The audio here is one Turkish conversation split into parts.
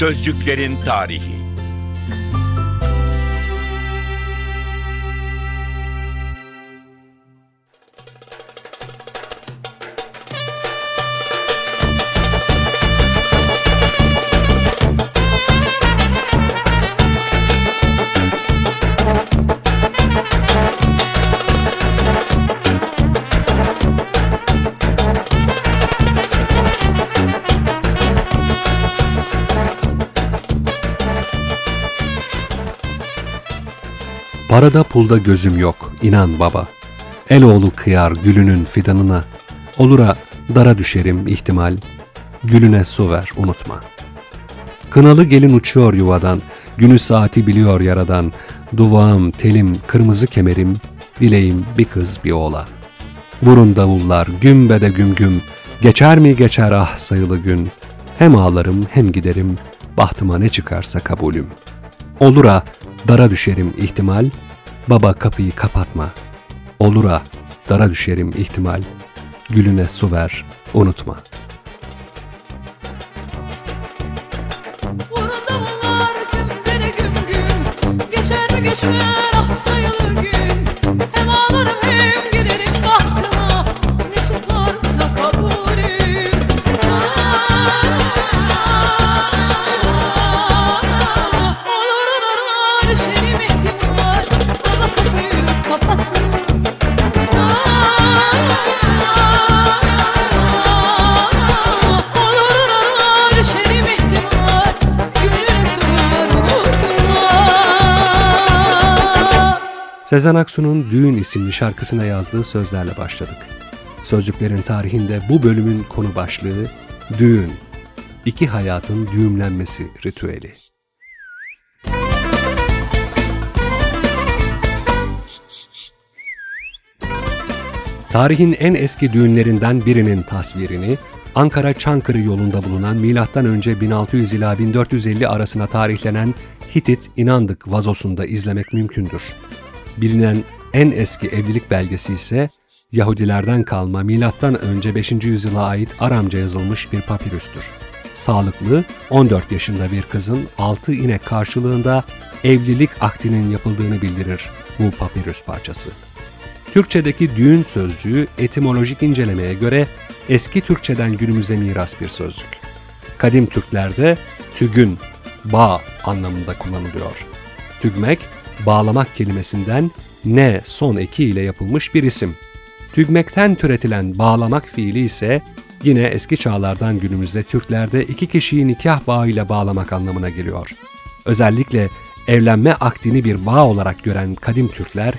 Sözcüklerin tarihi. Parada pulda gözüm yok, inan baba. El oğlu kıyar gülünün fidanına. Olura dara düşerim ihtimal. Gülüne su ver, unutma. Kınalı gelin uçuyor yuvadan, günü saati biliyor yaradan. Duvağım, telim, kırmızı kemerim, dileğim bir kız bir oğlan. Vurun davullar, gümbede güm güm, geçer mi geçer ah sayılı gün. Hem ağlarım hem giderim, bahtıma ne çıkarsa kabulüm. Olura dara düşerim ihtimal, baba kapıyı kapatma. Olura dara düşerim ihtimal, gülüne su ver, unutma. Gümbere güm güm Geçer mi Sezen Aksu'nun Düğün isimli şarkısına yazdığı sözlerle başladık. Sözcüklerin tarihinde bu bölümün konu başlığı Düğün, iki hayatın düğümlenmesi ritüeli. Tarihin en eski düğünlerinden birinin tasvirini Ankara Çankırı yolunda bulunan M.Ö. 1600 ila 1450 arasına tarihlenen Hitit İnandık vazosunda izlemek mümkündür. Bilinen en eski evlilik belgesi ise Yahudilerden kalma M.Ö. 5. yüzyıla ait Aramca yazılmış bir papirüstür. Sağlıklı 14 yaşında bir kızın 6 inek karşılığında evlilik akdinin yapıldığını bildirir bu papirüs parçası. Türkçedeki düğün sözcüğü etimolojik incelemeye göre eski Türkçeden günümüze miras bir sözcük. Kadim Türklerde tügün, bağ anlamında kullanılıyor. Tügmek, bağlamak kelimesinden ne son eki ile yapılmış bir isim. Tügmekten türetilen bağlamak fiili ise yine eski çağlardan günümüzde Türklerde iki kişiyi nikah bağıyla bağlamak anlamına geliyor. Özellikle evlenme akdini bir bağ olarak gören kadim Türkler,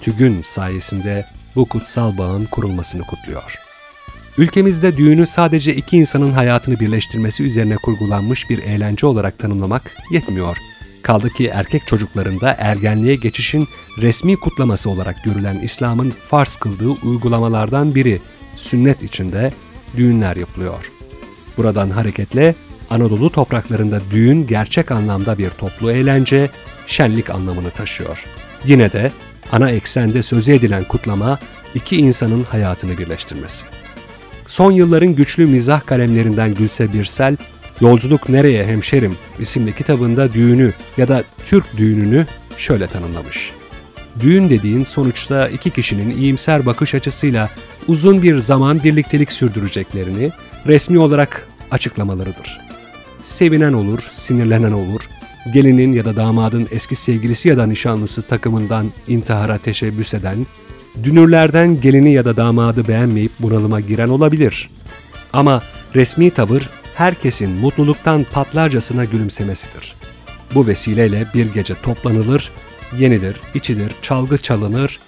tügün sayesinde bu kutsal bağın kurulmasını kutluyor. Ülkemizde düğünü sadece iki insanın hayatını birleştirmesi üzerine kurgulanmış bir eğlence olarak tanımlamak yetmiyor. Kaldı ki erkek çocuklarında ergenliğe geçişin resmi kutlaması olarak görülen İslam'ın farz kıldığı uygulamalardan biri sünnet içinde düğünler yapılıyor. Buradan hareketle Anadolu topraklarında düğün gerçek anlamda bir toplu eğlence, şenlik anlamını taşıyor. Yine de ana eksende sözü edilen kutlama iki insanın hayatını birleştirmesi. Son yılların güçlü mizah kalemlerinden Gülse Birsel, Yolculuk Nereye Hemşerim isimli kitabında düğünü ya da Türk düğününü şöyle tanımlamış. Düğün dediğin sonuçta iki kişinin iyimser bakış açısıyla uzun bir zaman birliktelik sürdüreceklerini resmi olarak açıklamalarıdır. Sevinen olur, sinirlenen olur, gelinin ya da damadın eski sevgilisi ya da nişanlısı takımından intihara teşebbüs eden, dünürlerden gelini ya da damadı beğenmeyip bunalıma giren olabilir. Ama resmi tavır herkesin mutluluktan patlarcasına gülümsemesidir. Bu vesileyle bir gece toplanılır, yenilir, içilir, çalgı çalınır,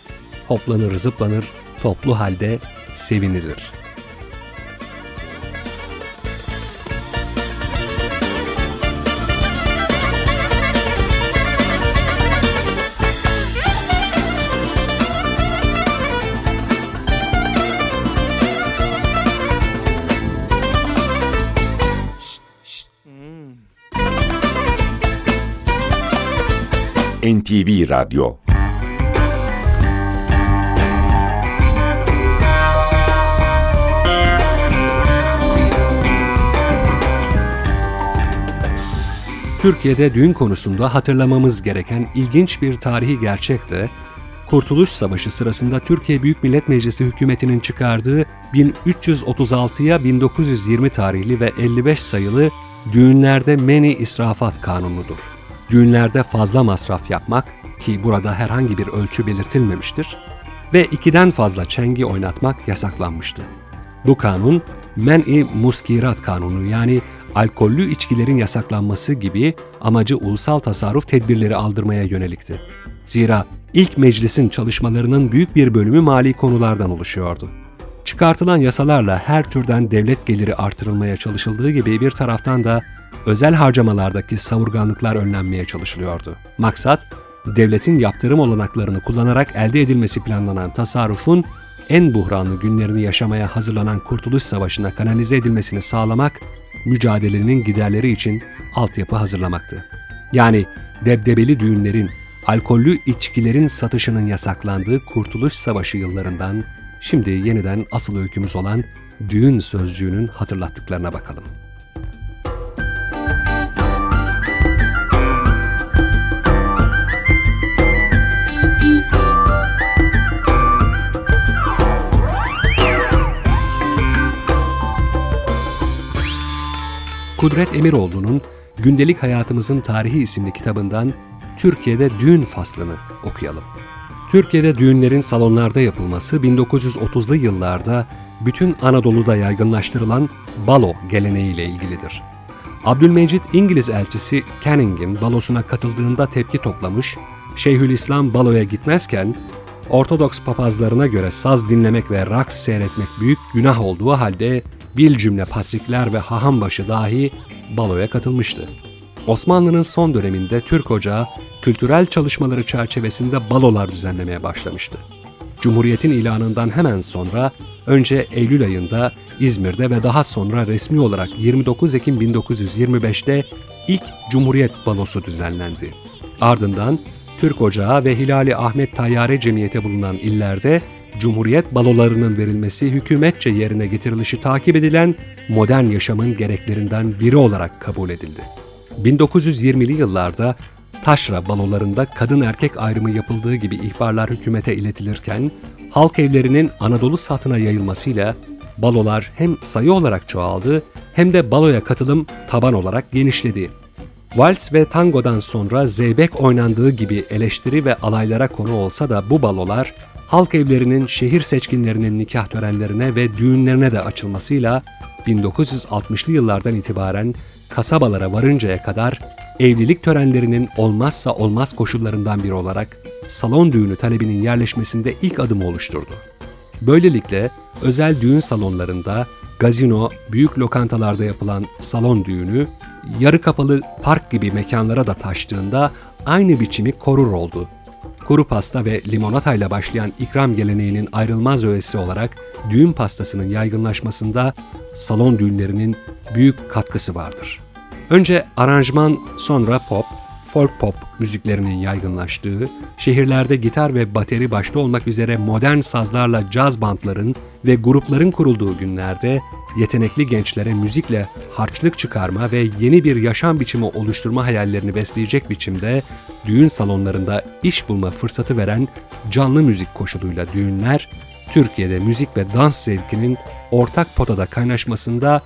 hoplanır, zıplanır, toplu halde sevinilir. NTV Radyo Türkiye'de düğün konusunda hatırlamamız gereken ilginç bir tarihi gerçek de Kurtuluş Savaşı sırasında Türkiye Büyük Millet Meclisi hükümetinin çıkardığı 1336'ya 1920 tarihli ve 55 sayılı Düğünlerde Meni İsrafat Kanunu'dur. Düğünlerde fazla masraf yapmak ki burada herhangi bir ölçü belirtilmemiştir ve ikiden fazla çengi oynatmak yasaklanmıştı. Bu kanun Men-i Muskirat Kanunu yani alkollü içkilerin yasaklanması gibi amacı ulusal tasarruf tedbirleri aldırmaya yönelikti. Zira ilk meclisin çalışmalarının büyük bir bölümü mali konulardan oluşuyordu. Çıkartılan yasalarla her türden devlet geliri artırılmaya çalışıldığı gibi bir taraftan da özel harcamalardaki savurganlıklar önlenmeye çalışılıyordu. Maksat, devletin yaptırım olanaklarını kullanarak elde edilmesi planlanan tasarrufun en buhranlı günlerini yaşamaya hazırlanan Kurtuluş Savaşı'na kanalize edilmesini sağlamak, mücadelenin giderleri için altyapı hazırlamaktı. Yani debdebeli düğünlerin, alkollü içkilerin satışının yasaklandığı Kurtuluş Savaşı yıllarından şimdi yeniden asıl öykümüz olan düğün sözcüğünün hatırlattıklarına bakalım. Kudret Emiroğlu'nun Gündelik Hayatımızın Tarihi isimli kitabından Türkiye'de düğün faslını okuyalım. Türkiye'de düğünlerin salonlarda yapılması 1930'lu yıllarda bütün Anadolu'da yaygınlaştırılan balo geleneğiyle ilgilidir. Abdülmecit İngiliz elçisi Canning'in balosuna katıldığında tepki toplamış, Şeyhülislam baloya gitmezken Ortodoks papazlarına göre saz dinlemek ve raks seyretmek büyük günah olduğu halde bil cümle patrikler ve hahambaşı dahi baloya katılmıştı. Osmanlı'nın son döneminde Türk Ocağı kültürel çalışmaları çerçevesinde balolar düzenlemeye başlamıştı. Cumhuriyetin ilanından hemen sonra önce Eylül ayında İzmir'de ve daha sonra resmi olarak 29 Ekim 1925'te ilk Cumhuriyet Balosu düzenlendi. Ardından Türk Ocağı ve Hilali Ahmet Tayyare Cemiyeti bulunan illerde Cumhuriyet balolarının verilmesi hükümetçe yerine getirilişi takip edilen modern yaşamın gereklerinden biri olarak kabul edildi. 1920'li yıllarda taşra balolarında kadın erkek ayrımı yapıldığı gibi ihbarlar hükümete iletilirken, halk evlerinin Anadolu satına yayılmasıyla balolar hem sayı olarak çoğaldı hem de baloya katılım taban olarak genişledi. Vals ve tangodan sonra zeybek oynandığı gibi eleştiri ve alaylara konu olsa da bu balolar halk evlerinin şehir seçkinlerinin nikah törenlerine ve düğünlerine de açılmasıyla 1960'lı yıllardan itibaren kasabalara varıncaya kadar evlilik törenlerinin olmazsa olmaz koşullarından biri olarak salon düğünü talebinin yerleşmesinde ilk adımı oluşturdu. Böylelikle özel düğün salonlarında, gazino, büyük lokantalarda yapılan salon düğünü, yarı kapalı park gibi mekanlara da taştığında aynı biçimi korur oldu. Kuru pasta ve limonatayla başlayan ikram geleneğinin ayrılmaz öğesi olarak düğün pastasının yaygınlaşmasında salon düğünlerinin büyük katkısı vardır. Önce aranjman sonra pop, folk pop müziklerinin yaygınlaştığı, şehirlerde gitar ve bateri başta olmak üzere modern sazlarla caz bandların ve grupların kurulduğu günlerde yetenekli gençlere müzikle harçlık çıkarma ve yeni bir yaşam biçimi oluşturma hayallerini besleyecek biçimde düğün salonlarında iş bulma fırsatı veren canlı müzik koşuluyla düğünler, Türkiye'de müzik ve dans zevkinin ortak potada kaynaşmasında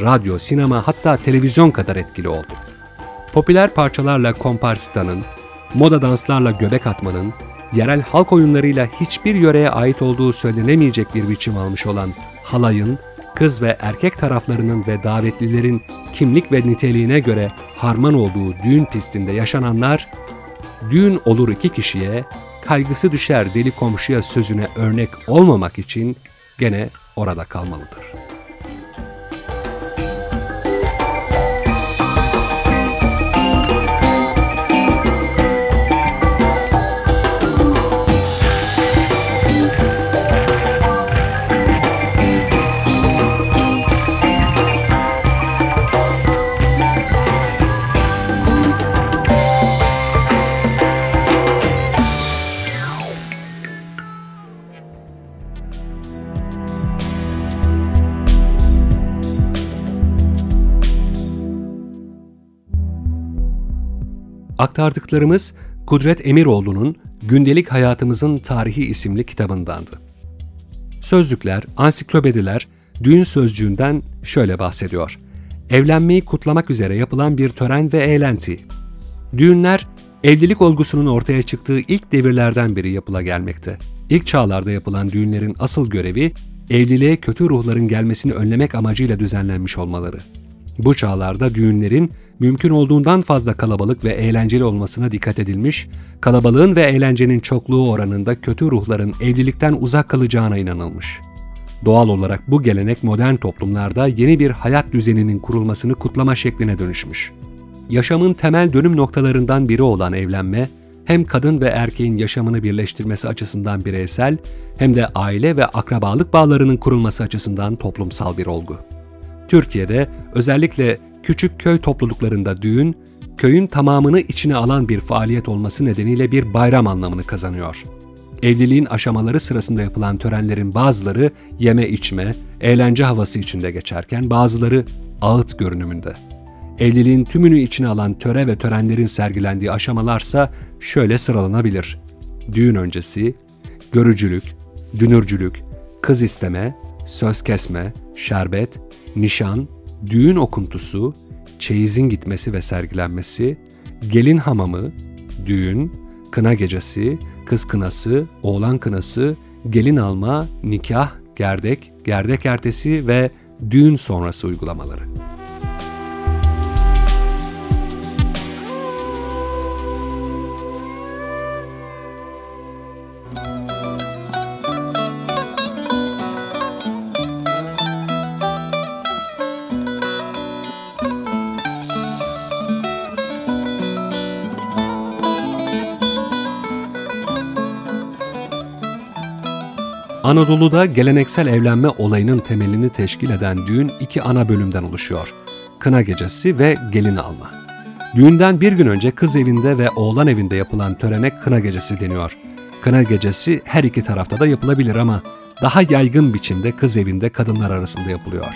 radyo, sinema hatta televizyon kadar etkili oldu. Popüler parçalarla komparsitanın, moda danslarla göbek atmanın, yerel halk oyunlarıyla hiçbir yöreye ait olduğu söylenemeyecek bir biçim almış olan halayın, kız ve erkek taraflarının ve davetlilerin kimlik ve niteliğine göre harman olduğu düğün pistinde yaşananlar, düğün olur iki kişiye, kaygısı düşer deli komşuya sözüne örnek olmamak için gene orada kalmalıdır.'' Aktardıklarımız Kudret Emiroğlu'nun Gündelik Hayatımızın Tarihi isimli kitabındandı. Sözlükler, ansiklopediler, düğün sözcüğünden şöyle bahsediyor. Evlenmeyi kutlamak üzere yapılan bir tören ve eğlenti. Düğünler, evlilik olgusunun ortaya çıktığı ilk devirlerden biri yapıla gelmekte. İlk çağlarda yapılan düğünlerin asıl görevi, evliliğe kötü ruhların gelmesini önlemek amacıyla düzenlenmiş olmaları. Bu çağlarda düğünlerin mümkün olduğundan fazla kalabalık ve eğlenceli olmasına dikkat edilmiş, kalabalığın ve eğlencenin çokluğu oranında kötü ruhların evlilikten uzak kalacağına inanılmış. Doğal olarak bu gelenek modern toplumlarda yeni bir hayat düzeninin kurulmasını kutlama şekline dönüşmüş. Yaşamın temel dönüm noktalarından biri olan evlenme, hem kadın ve erkeğin yaşamını birleştirmesi açısından bireysel, hem de aile ve akrabalık bağlarının kurulması açısından toplumsal bir olgu. Türkiye'de özellikle küçük köy topluluklarında düğün, köyün tamamını içine alan bir faaliyet olması nedeniyle bir bayram anlamını kazanıyor. Evliliğin aşamaları sırasında yapılan törenlerin bazıları yeme içme, eğlence havası içinde geçerken bazıları ağıt görünümünde. Evliliğin tümünü içine alan töre ve törenlerin sergilendiği aşamalarsa şöyle sıralanabilir. Düğün öncesi, görücülük, dünürcülük, kız isteme, söz kesme, şerbet, nişan, düğün okuntusu, çeyizin gitmesi ve sergilenmesi, gelin hamamı, düğün, kına gecesi, kız kınası, oğlan kınası, gelin alma, nikah, gerdek, gerdek ertesi ve düğün sonrası uygulamaları. Anadolu'da geleneksel evlenme olayının temelini teşkil eden düğün iki ana bölümden oluşuyor. Kına gecesi ve gelin alma. Düğünden bir gün önce kız evinde ve oğlan evinde yapılan törene kına gecesi deniyor. Kına gecesi her iki tarafta da yapılabilir ama daha yaygın biçimde kız evinde kadınlar arasında yapılıyor.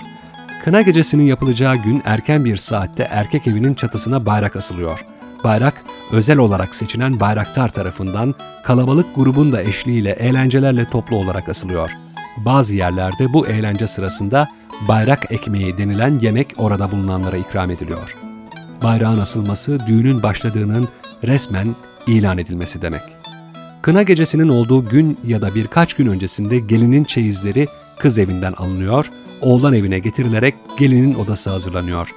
Kına gecesinin yapılacağı gün erken bir saatte erkek evinin çatısına bayrak asılıyor. Bayrak, özel olarak seçilen bayraktar tarafından kalabalık grubun da eşliğiyle eğlencelerle toplu olarak asılıyor. Bazı yerlerde bu eğlence sırasında bayrak ekmeği denilen yemek orada bulunanlara ikram ediliyor. Bayrağın asılması düğünün başladığının resmen ilan edilmesi demek. Kına gecesinin olduğu gün ya da birkaç gün öncesinde gelinin çeyizleri kız evinden alınıyor, oğlan evine getirilerek gelinin odası hazırlanıyor.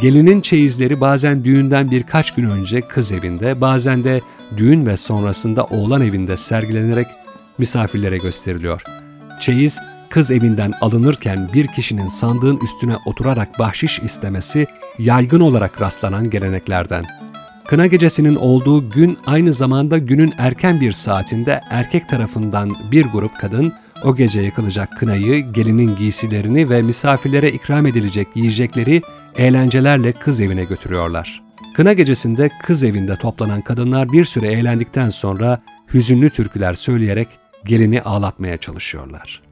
Gelinin çeyizleri bazen düğünden birkaç gün önce kız evinde, bazen de düğün ve sonrasında oğlan evinde sergilenerek misafirlere gösteriliyor. Çeyiz, kız evinden alınırken bir kişinin sandığın üstüne oturarak bahşiş istemesi yaygın olarak rastlanan geleneklerden. Kına gecesinin olduğu gün aynı zamanda günün erken bir saatinde erkek tarafından bir grup kadın o gece yakılacak kınayı, gelinin giysilerini ve misafirlere ikram edilecek yiyecekleri eğlencelerle kız evine götürüyorlar. Kına gecesinde kız evinde toplanan kadınlar bir süre eğlendikten sonra hüzünlü türküler söyleyerek gelini ağlatmaya çalışıyorlar.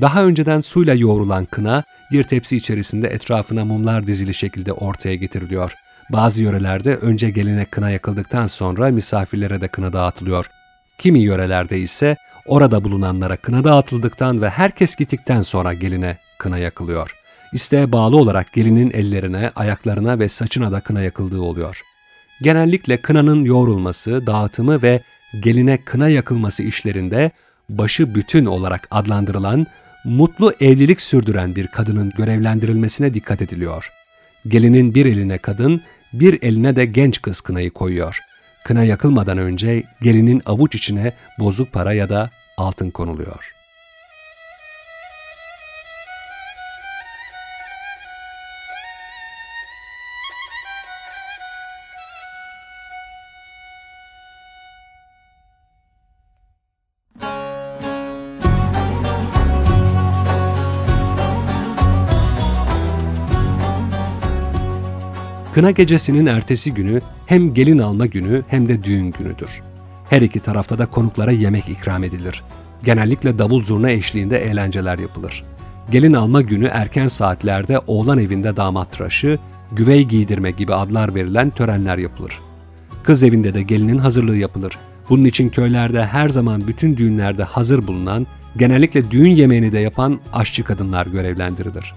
Daha önceden suyla yoğrulan kına bir tepsi içerisinde etrafına mumlar dizili şekilde ortaya getiriliyor. Bazı yörelerde önce geline kına yakıldıktan sonra misafirlere de kına dağıtılıyor. Kimi yörelerde ise orada bulunanlara kına dağıtıldıktan ve herkes gittikten sonra geline kına yakılıyor. İsteğe bağlı olarak gelinin ellerine, ayaklarına ve saçına da kına yakıldığı oluyor. Genellikle kınanın yoğrulması, dağıtımı ve geline kına yakılması işlerinde başı bütün olarak adlandırılan, mutlu evlilik sürdüren bir kadının görevlendirilmesine dikkat ediliyor. Gelinin bir eline kadın, bir eline de genç kız kınayı koyuyor. Kına yakılmadan önce gelinin avuç içine bozuk para ya da altın konuluyor. Kına gecesinin ertesi günü hem gelin alma günü hem de düğün günüdür. Her iki tarafta da konuklara yemek ikram edilir. Genellikle davul zurna eşliğinde eğlenceler yapılır. Gelin alma günü erken saatlerde oğlan evinde damat tıraşı, güvey giydirme gibi adlar verilen törenler yapılır. Kız evinde de gelinin hazırlığı yapılır. Bunun için köylerde her zaman bütün düğünlerde hazır bulunan, genellikle düğün yemeğini de yapan aşçı kadınlar görevlendirilir.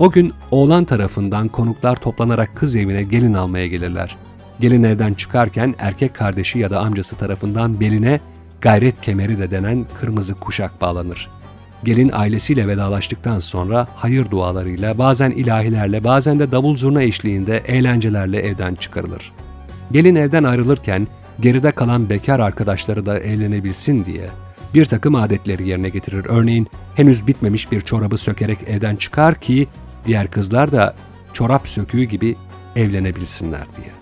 O gün oğlan tarafından konuklar toplanarak kız evine gelin almaya gelirler. Gelin evden çıkarken erkek kardeşi ya da amcası tarafından beline gayret kemeri de denen kırmızı kuşak bağlanır. Gelin ailesiyle vedalaştıktan sonra hayır dualarıyla, bazen ilahilerle, bazen de davul zurna eşliğinde eğlencelerle evden çıkarılır. Gelin evden ayrılırken geride kalan bekar arkadaşları da eğlenebilsin diye bir takım adetleri yerine getirir. Örneğin henüz bitmemiş bir çorabı sökerek evden çıkar ki diğer kızlar da çorap söküğü gibi evlenebilsinler diye.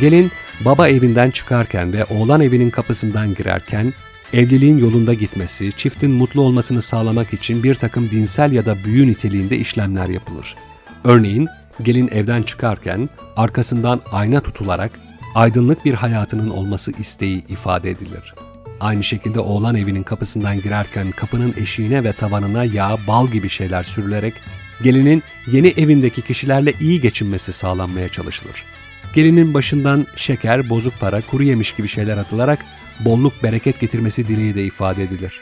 Gelin baba evinden çıkarken ve oğlan evinin kapısından girerken evliliğin yolunda gitmesi, çiftin mutlu olmasını sağlamak için bir takım dinsel ya da büyü niteliğinde işlemler yapılır. Örneğin gelin evden çıkarken arkasından ayna tutularak aydınlık bir hayatının olması isteği ifade edilir. Aynı şekilde oğlan evinin kapısından girerken kapının eşiğine ve tavanına yağ, bal gibi şeyler sürülerek gelinin yeni evindeki kişilerle iyi geçinmesi sağlanmaya çalışılır. Gelinin başından şeker, bozuk para, kuru yemiş gibi şeyler atılarak bolluk bereket getirmesi dileği de ifade edilir.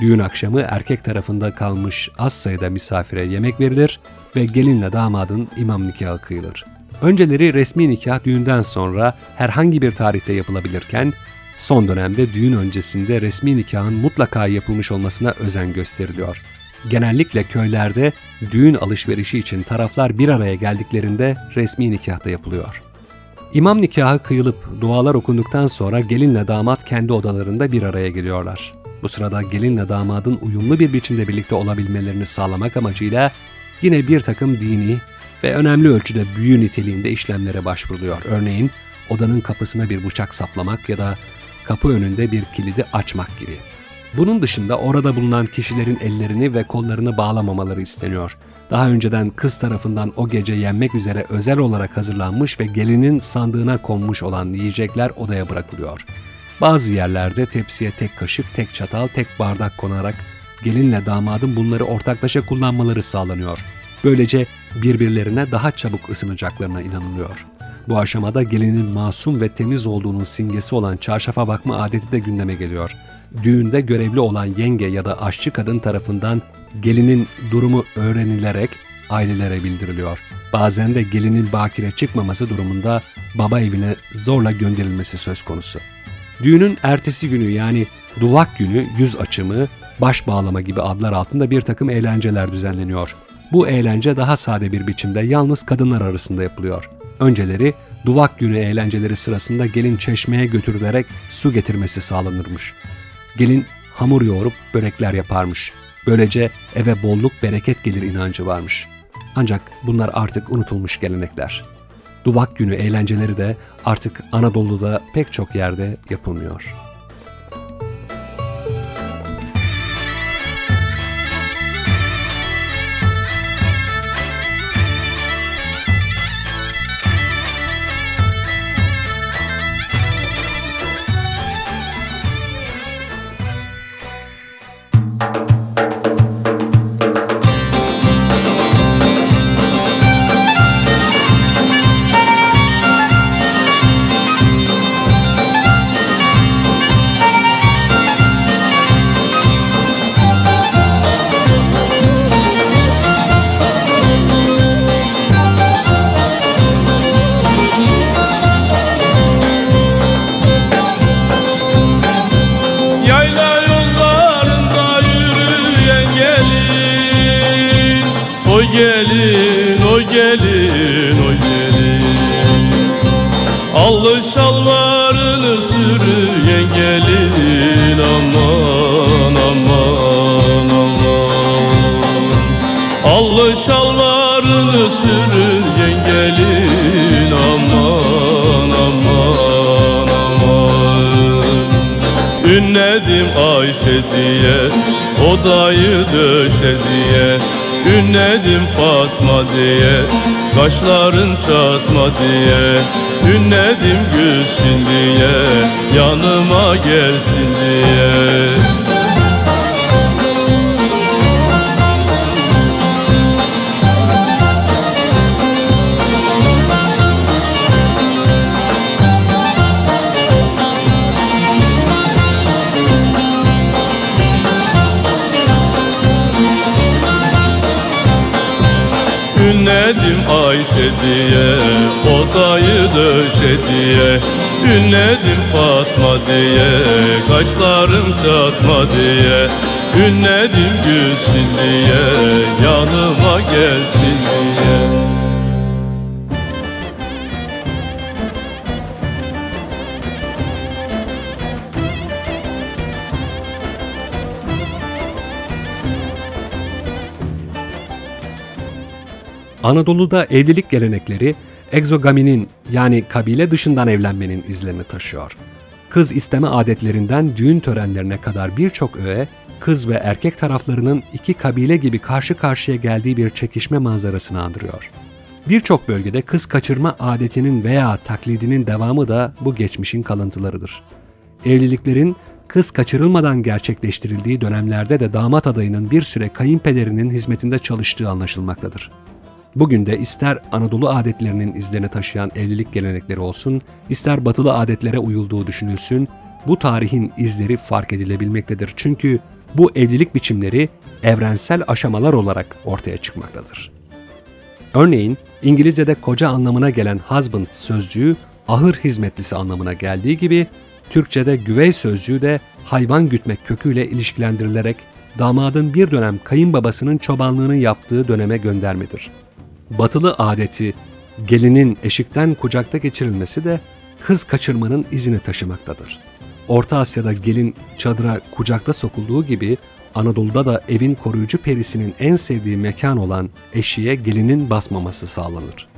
Düğün akşamı erkek tarafında kalmış az sayıda misafire yemek verilir ve gelinle damadın imam nikahı kıyılır. Önceleri resmi nikah düğünden sonra herhangi bir tarihte yapılabilirken, son dönemde düğün öncesinde resmi nikahın mutlaka yapılmış olmasına özen gösteriliyor. Genellikle köylerde düğün alışverişi için taraflar bir araya geldiklerinde resmi nikah da yapılıyor. İmam nikahı kıyılıp dualar okunduktan sonra gelinle damat kendi odalarında bir araya geliyorlar. Bu sırada gelinle damadın uyumlu bir biçimde birlikte olabilmelerini sağlamak amacıyla yine bir takım dini ve önemli ölçüde büyü niteliğinde işlemlere başvuruluyor. Örneğin odanın kapısına bir bıçak saplamak ya da kapı önünde bir kilidi açmak gibi. Bunun dışında orada bulunan kişilerin ellerini ve kollarını bağlamamaları isteniyor. Daha önceden kız tarafından o gece yenmek üzere özel olarak hazırlanmış ve gelinin sandığına konmuş olan yiyecekler odaya bırakılıyor. Bazı yerlerde tepsiye tek kaşık, tek çatal, tek bardak konarak gelinle damadın bunları ortaklaşa kullanmaları sağlanıyor. Böylece birbirlerine daha çabuk ısınacaklarına inanılıyor. Bu aşamada gelinin masum ve temiz olduğunun simgesi olan çarşafa bakma adeti de gündeme geliyor. Düğünde görevli olan yenge ya da aşçı kadın tarafından gelinin durumu öğrenilerek ailelere bildiriliyor. Bazen de gelinin bakire çıkmaması durumunda baba evine zorla gönderilmesi söz konusu. Düğünün ertesi günü yani duvak günü yüz açımı, baş bağlama gibi adlar altında bir takım eğlenceler düzenleniyor. Bu eğlence daha sade bir biçimde yalnız kadınlar arasında yapılıyor. Önceleri duvak günü eğlenceleri sırasında gelin çeşmeye götürülerek su getirmesi sağlanırmış. Gelin hamur yoğurup börekler yaparmış. Böylece eve bolluk bereket gelir inancı varmış. Ancak bunlar artık unutulmuş gelenekler. Duvak günü eğlenceleri de artık Anadolu'da pek çok yerde yapılmıyor. Ayşe diye Odayı döşe diye. Ünledim Fatma diye Kaşların çatma diye. Ünledim gülsün diye Yanıma gelsin diye Ayşe diye Odayı döşe diye Ünledim Fatma diye Kaşlarım çatma diye. Ünledim gülsün diye Yanıma gelsin diye Anadolu'da evlilik gelenekleri egzogaminin yani kabile dışından evlenmenin izlerini taşıyor. Kız isteme adetlerinden düğün törenlerine kadar birçok öğe, kız ve erkek taraflarının iki kabile gibi karşı karşıya geldiği bir çekişme manzarasını andırıyor. Birçok bölgede kız kaçırma adetinin veya taklidinin devamı da bu geçmişin kalıntılarıdır. Evliliklerin kız kaçırılmadan gerçekleştirildiği dönemlerde de damat adayının bir süre kayınpederinin hizmetinde çalıştığı anlaşılmaktadır. Bugün de ister Anadolu adetlerinin izlerini taşıyan evlilik gelenekleri olsun, ister batılı adetlere uyulduğu düşünülsün, bu tarihin izleri fark edilebilmektedir. Çünkü bu evlilik biçimleri evrensel aşamalar olarak ortaya çıkmaktadır. Örneğin İngilizce'de koca anlamına gelen husband sözcüğü ahır hizmetlisi anlamına geldiği gibi Türkçe'de güvey sözcüğü de hayvan gütmek köküyle ilişkilendirilerek damadın bir dönem kayınbabasının çobanlığını yaptığı döneme göndermedir. Batılı adeti gelinin eşikten kucakta geçirilmesi de kız kaçırmanın izini taşımaktadır. Orta Asya'da gelin çadıra kucakta sokulduğu gibi Anadolu'da da evin koruyucu perisinin en sevdiği mekan olan eşiğe gelinin basmaması sağlanır.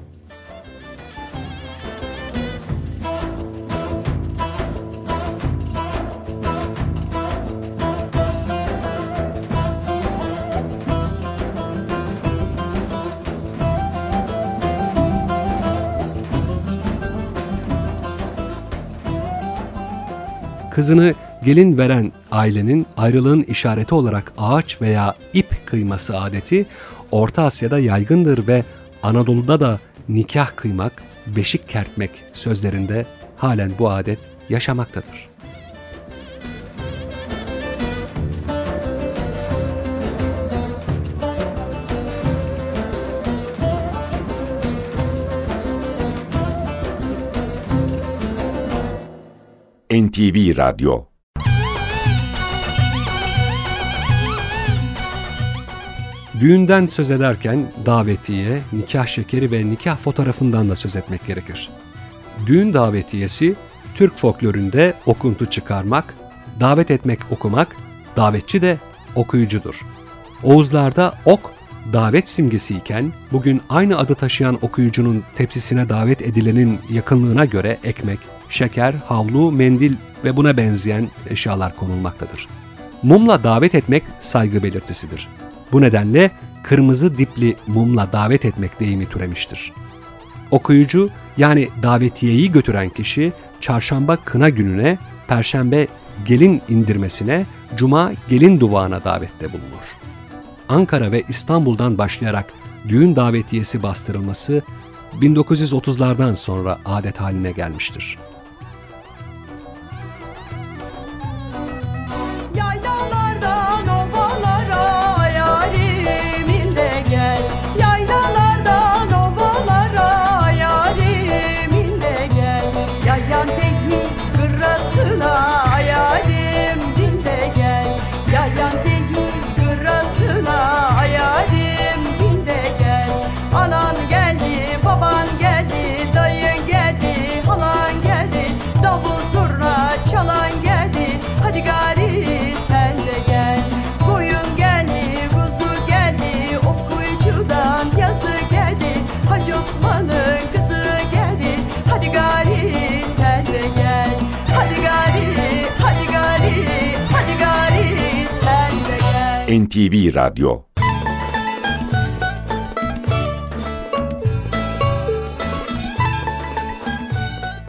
Kızını gelin veren ailenin ayrılığın işareti olarak ağaç veya ip kıyması adeti Orta Asya'da yaygındır ve Anadolu'da da nikah kıymak, beşik kertmek sözlerinde halen bu adet yaşamaktadır. NTV Radyo Düğünden söz ederken davetiye, nikah şekeri ve nikah fotoğrafından da söz etmek gerekir. Düğün davetiyesi Türk folkloründe okuntu çıkarmak, davet etmek okumak, davetçi de okuyucudur. Oğuzlarda ok davet simgesi iken bugün aynı adı taşıyan okuyucunun tepsisine davet edilenin yakınlığına göre ekmek, şeker, havlu, mendil ve buna benzeyen eşyalar konulmaktadır. Mumla davet etmek saygı belirtisidir. Bu nedenle kırmızı dipli mumla davet etmek deyimi türemiştir. Okuyucu yani davetiyeyi götüren kişi çarşamba kına gününe, perşembe gelin indirmesine, cuma gelin duvağına davette bulunur. Ankara ve İstanbul'dan başlayarak düğün davetiyesi bastırılması 1930'lardan sonra adet haline gelmiştir. Radyo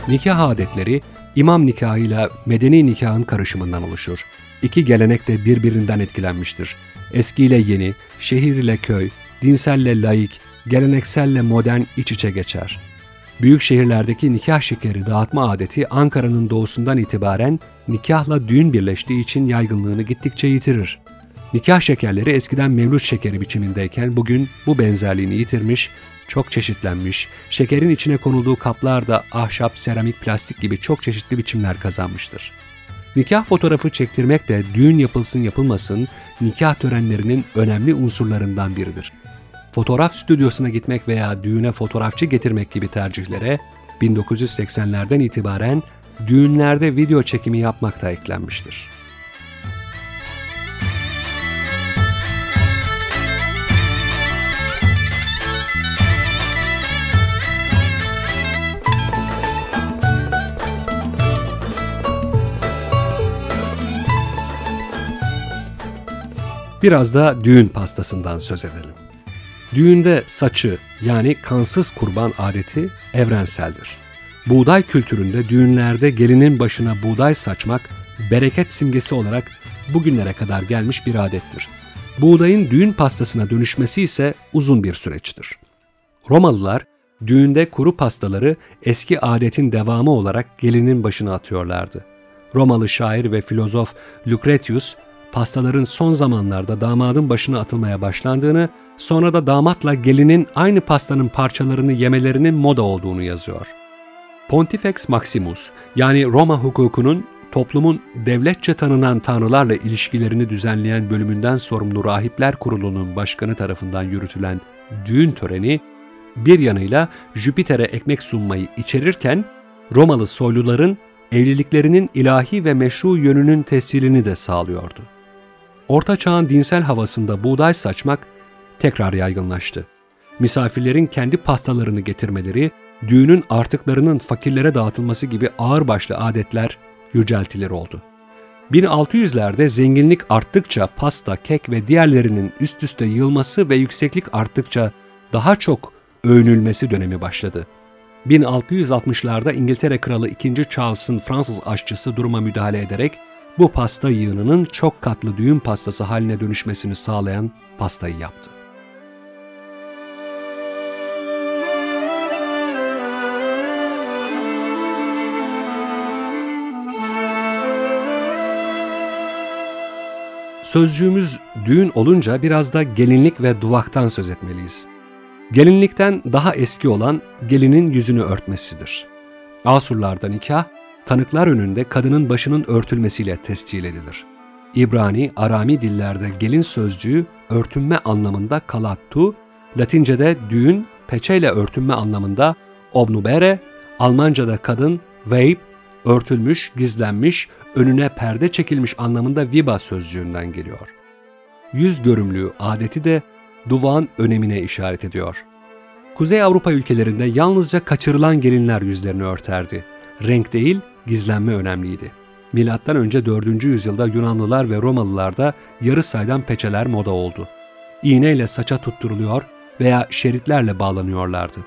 Nikah adetleri imam nikahıyla medeni nikahın karışımından oluşur. İki gelenek de birbirinden etkilenmiştir. Eskiyle yeni, şehir ile köy, dinselle laik, gelenekselle modern iç içe geçer. Büyük şehirlerdeki nikah şekeri dağıtma adeti Ankara'nın doğusundan itibaren nikahla düğün birleştiği için yaygınlığını gittikçe yitirir. Nikah şekerleri eskiden mevlüt şekeri biçimindeyken bugün bu benzerliğini yitirmiş, çok çeşitlenmiş, şekerin içine konulduğu kaplar da ahşap, seramik, plastik gibi çok çeşitli biçimler kazanmıştır. Nikah fotoğrafı çektirmek de düğün yapılsın yapılmasın nikah törenlerinin önemli unsurlarından biridir. Fotoğraf stüdyosuna gitmek veya düğüne fotoğrafçı getirmek gibi tercihlere 1980'lerden itibaren düğünlerde video çekimi yapmak da eklenmiştir. Biraz da düğün pastasından söz edelim. Düğünde saçı yani kansız kurban adeti evrenseldir. Buğday kültüründe düğünlerde gelinin başına buğday saçmak bereket simgesi olarak bugünlere kadar gelmiş bir adettir. Buğdayın düğün pastasına dönüşmesi ise uzun bir süreçtir. Romalılar düğünde kuru pastaları eski adetin devamı olarak gelinin başına atıyorlardı. Romalı şair ve filozof Lucretius pastaların son zamanlarda damadın başına atılmaya başlandığını, sonra da damatla gelinin aynı pastanın parçalarını yemelerinin moda olduğunu yazıyor. Pontifex Maximus yani Roma hukukunun toplumun devletçe tanınan tanrılarla ilişkilerini düzenleyen bölümünden sorumlu Rahipler Kurulu'nun başkanı tarafından yürütülen düğün töreni bir yanıyla Jüpiter'e ekmek sunmayı içerirken Romalı soyluların evliliklerinin ilahi ve meşru yönünün tescilini de sağlıyordu. Orta Çağ'ın dinsel havasında buğday saçmak tekrar yaygınlaştı. Misafirlerin kendi pastalarını getirmeleri, düğünün artıklarının fakirlere dağıtılması gibi ağırbaşlı adetler yüceltilir oldu. 1600'lerde zenginlik arttıkça pasta, kek ve diğerlerinin üst üste yığılması ve yükseklik arttıkça daha çok övünülmesi dönemi başladı. 1660'larda İngiltere Kralı II. Charles'ın Fransız aşçısı duruma müdahale ederek bu pasta yığınının çok katlı düğün pastası haline dönüşmesini sağlayan pastayı yaptı. Sözcüğümüz düğün olunca biraz da gelinlik ve duvaktan söz etmeliyiz. Gelinlikten daha eski olan gelinin yüzünü örtmesidir. Asurlarda nikah, tanıklar önünde kadının başının örtülmesiyle tescil edilir. İbrani, Arami dillerde gelin sözcüğü örtünme anlamında kalattu, Latince'de düğün, peçeyle örtünme anlamında obnubere, Almanca'da kadın, weib, örtülmüş, gizlenmiş, önüne perde çekilmiş anlamında viba sözcüğünden geliyor. Yüz görümlüğü adeti de duvağın önemine işaret ediyor. Kuzey Avrupa ülkelerinde yalnızca kaçırılan gelinler yüzlerini örterdi. Renk değil, gizlenme önemliydi. Milattan önce 4. yüzyılda Yunanlılar ve Romalılarda yarı saydam peçeler moda oldu. İğneyle saça tutturuluyor veya şeritlerle bağlanıyorlardı.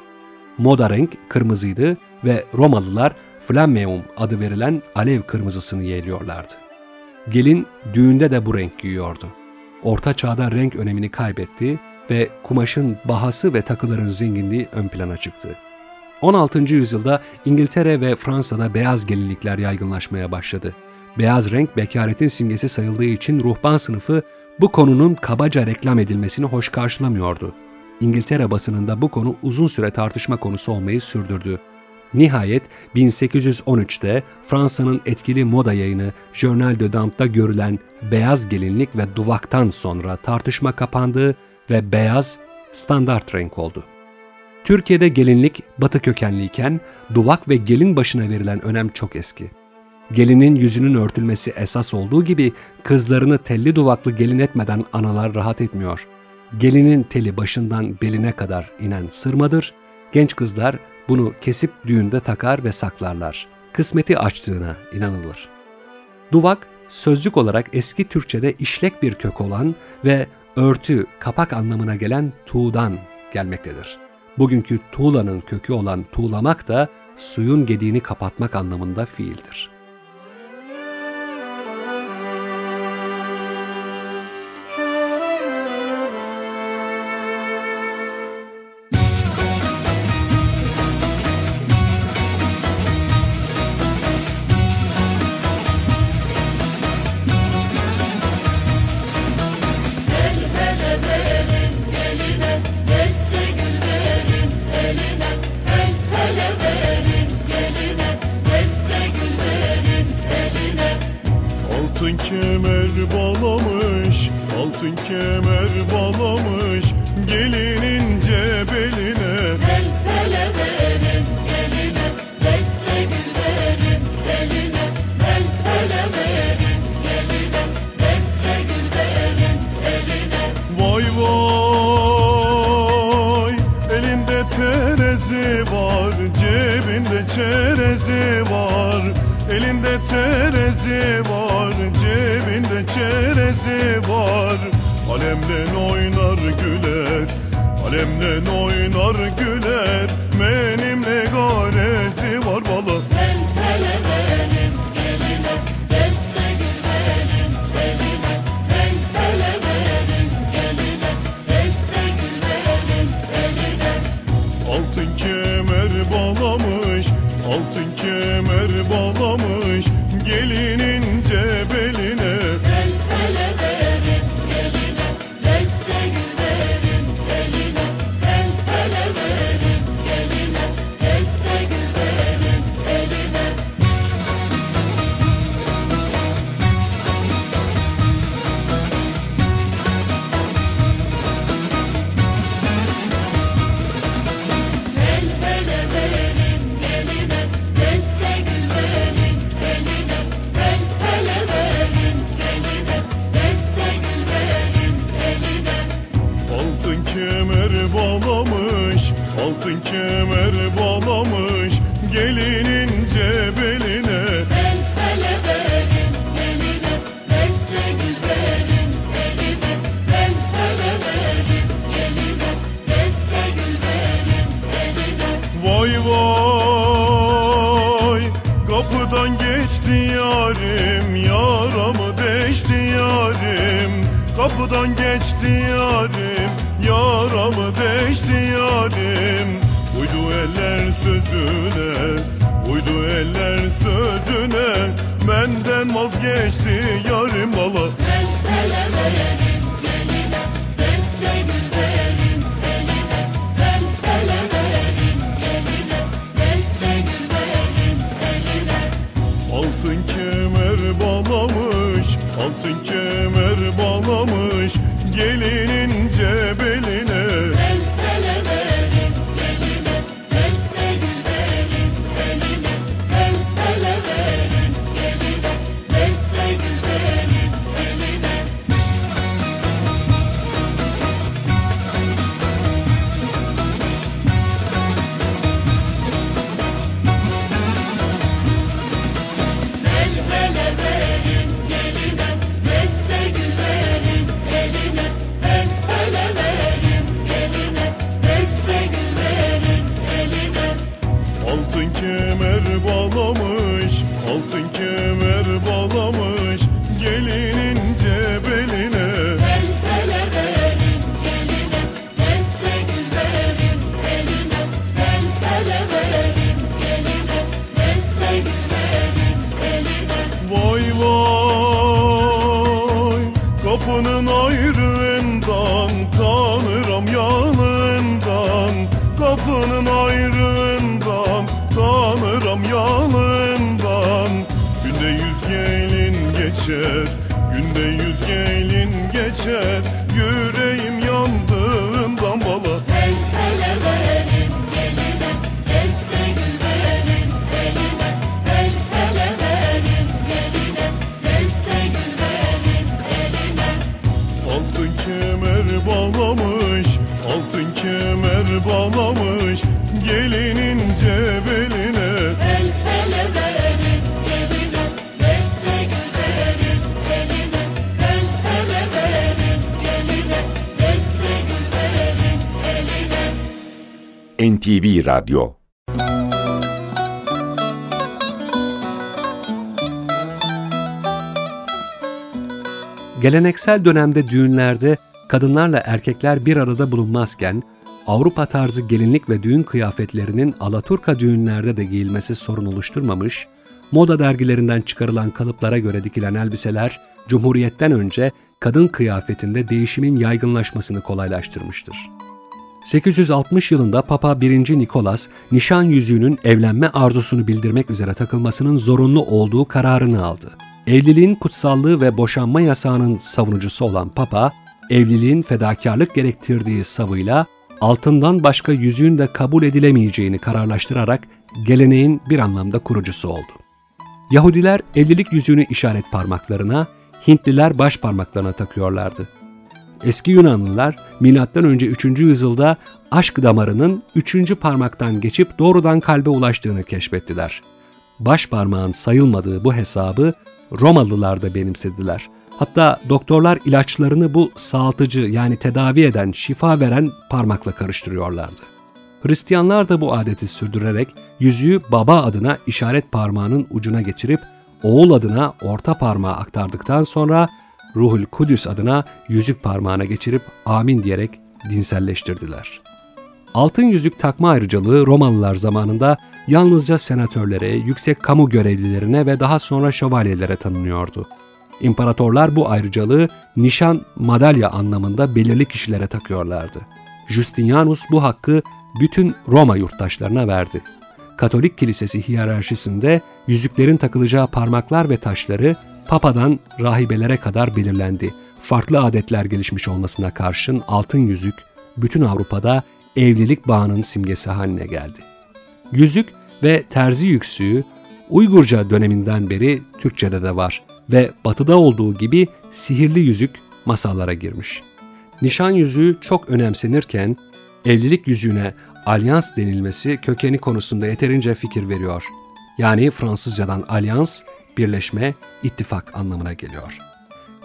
Moda renk kırmızıydı ve Romalılar flammeum adı verilen alev kırmızısını yeğliyorlardı. Gelin düğünde de bu renk giyiyordu. Orta çağda renk önemini kaybetti ve kumaşın bahası ve takıların zenginliği ön plana çıktı. 16. yüzyılda İngiltere ve Fransa'da beyaz gelinlikler yaygınlaşmaya başladı. Beyaz renk bekaretin simgesi sayıldığı için ruhban sınıfı bu konunun kabaca reklam edilmesini hoş karşılamıyordu. İngiltere basınında bu konu uzun süre tartışma konusu olmayı sürdürdü. Nihayet 1813'te Fransa'nın etkili moda yayını Journal de Damp'ta görülen beyaz gelinlik ve duvaktan sonra tartışma kapandı ve beyaz standart renk oldu. Türkiye'de gelinlik batı kökenliyken duvak ve gelin başına verilen önem çok eski. Gelinin yüzünün örtülmesi esas olduğu gibi kızlarını telli duvaklı gelin etmeden analar rahat etmiyor. Gelinin teli başından beline kadar inen sırmadır. Genç kızlar bunu kesip düğünde takar ve saklarlar. Kısmeti açtığına inanılır. Duvak, sözcük olarak eski Türkçe'de işlek bir kök olan ve örtü, kapak anlamına gelen tuğdan gelmektedir. Bugünkü tuğlanın kökü olan tuğlamak da suyun gediğini kapatmak anlamında fiildir. Elinde terezi var Cebinde çerezi var. Alemle oynar güler Alemle oynar güler kemer bağlamış, altın kemer bağlamış Gelinince beline El hele verin geline Deste gül verin eline. El hele verin geline Deste gül verin eline. Vay vay Kapıdan geçti yarim Yaramı deşti yarim. Kapıdan geçti yarim eller sözüne Uydu eller sözüne Benden vazgeçti yarim bala. El hele melebek NTV Radyo Geleneksel dönemde düğünlerde kadınlarla erkekler bir arada bulunmazken, Avrupa tarzı gelinlik ve düğün kıyafetlerinin Alaturka düğünlerde de giyilmesi sorun oluşturmamış, moda dergilerinden çıkarılan kalıplara göre dikilen elbiseler, Cumhuriyet'ten önce kadın kıyafetinde değişimin yaygınlaşmasını kolaylaştırmıştır. 860 yılında Papa 1. Nikolas, nişan yüzüğünün evlenme arzusunu bildirmek üzere takılmasının zorunlu olduğu kararını aldı. Evliliğin kutsallığı ve boşanma yasağının savunucusu olan Papa, evliliğin fedakarlık gerektirdiği savıyla altından başka yüzüğün de kabul edilemeyeceğini kararlaştırarak geleneğin bir anlamda kurucusu oldu. Yahudiler evlilik yüzüğünü işaret parmaklarına, Hintliler baş parmaklarına takıyorlardı. Eski Yunanlılar M.Ö. 3. yüzyılda aşk damarının 3. parmaktan geçip doğrudan kalbe ulaştığını keşfettiler. Baş parmağın sayılmadığı bu hesabı Romalılar da benimsediler. Hatta doktorlar ilaçlarını bu sağaltıcı yani tedavi eden, şifa veren parmakla karıştırıyorlardı. Hristiyanlar da bu adeti sürdürerek yüzüğü baba adına işaret parmağının ucuna geçirip oğul adına orta parmağı aktardıktan sonra Ruhul Kudüs adına yüzük parmağına geçirip amin diyerek dinselleştirdiler. Altın yüzük takma ayrıcalığı Romalılar zamanında yalnızca senatörlere, yüksek kamu görevlilerine ve daha sonra şövalyelere tanınıyordu. İmparatorlar bu ayrıcalığı nişan, madalya anlamında belirli kişilere takıyorlardı. Justinianus bu hakkı bütün Roma yurttaşlarına verdi. Katolik kilisesi hiyerarşisinde yüzüklerin takılacağı parmaklar ve taşları papadan rahibelere kadar belirlendi. Farklı adetler gelişmiş olmasına karşın altın yüzük bütün Avrupa'da evlilik bağının simgesi haline geldi. Yüzük ve terzi yüksüğü Uygurca döneminden beri Türkçede de var ve batıda olduğu gibi sihirli yüzük masallara girmiş. Nişan yüzüğü çok önemsenirken evlilik yüzüğüne alyans denilmesi kökeni konusunda yeterince fikir veriyor. Yani Fransızcadan alyans, birleşme, ittifak anlamına geliyor.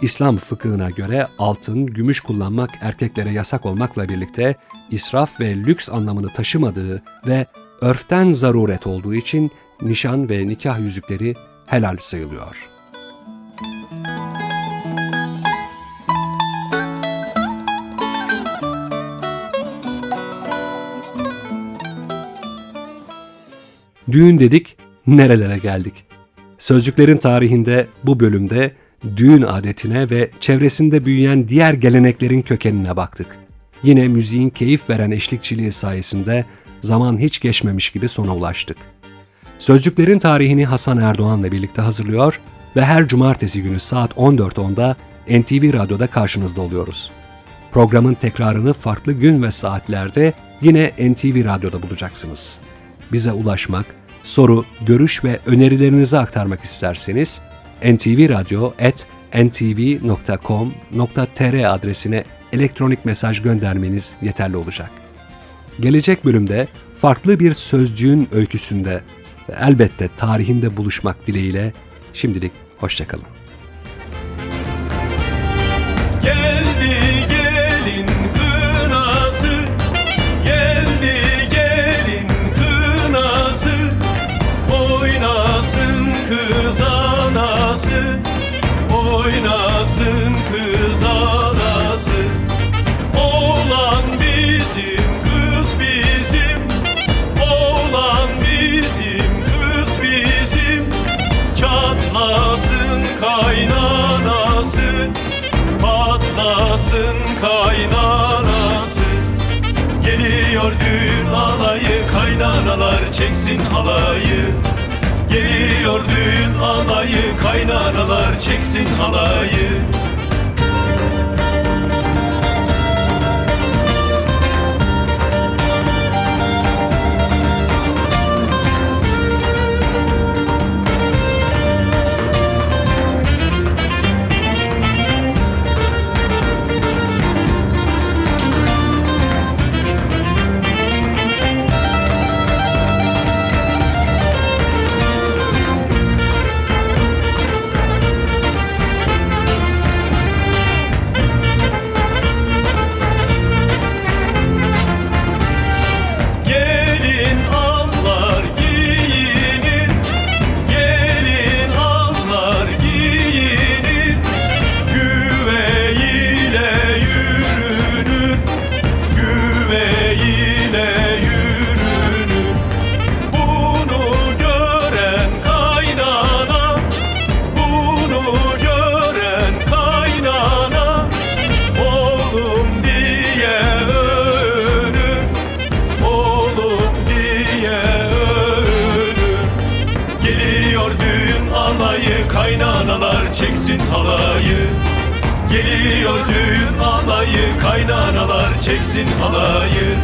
İslam fıkhına göre altın, gümüş kullanmak erkeklere yasak olmakla birlikte israf ve lüks anlamını taşımadığı ve örften zaruret olduğu için nişan ve nikah yüzükleri helal sayılıyor. Düğün dedik, nerelere geldik? Sözcüklerin tarihinde bu bölümde düğün adetine ve çevresinde büyüyen diğer geleneklerin kökenine baktık. Yine müziğin keyif veren eşlikçiliği sayesinde zaman hiç geçmemiş gibi sona ulaştık. Sözcüklerin tarihini Hasan Erdoğan'la birlikte hazırlıyor ve her cumartesi günü saat 14.10'da NTV Radyo'da karşınızda oluyoruz. Programın tekrarını farklı gün ve saatlerde yine NTV Radyo'da bulacaksınız. Bize ulaşmak, soru, görüş ve önerilerinizi aktarmak isterseniz ntvradio.ntv.com.tr adresine elektronik mesaj göndermeniz yeterli olacak. Gelecek bölümde farklı bir sözcüğün öyküsünde ve elbette tarihinde buluşmak dileğiyle şimdilik hoşçakalın. Geldi kız anası Oynasın kız anası. Oğlan bizim kız bizim Oğlan bizim kız bizim. Çatlasın kaynanası Patlasın kaynanası. Geliyor düğün alayı Kaynanalar çeksin halayı Geliyor Başlıyor düğün alayı Kaynanalar çeksin halayı. Geliyor düğün alayı Kaynanalar çeksin halayı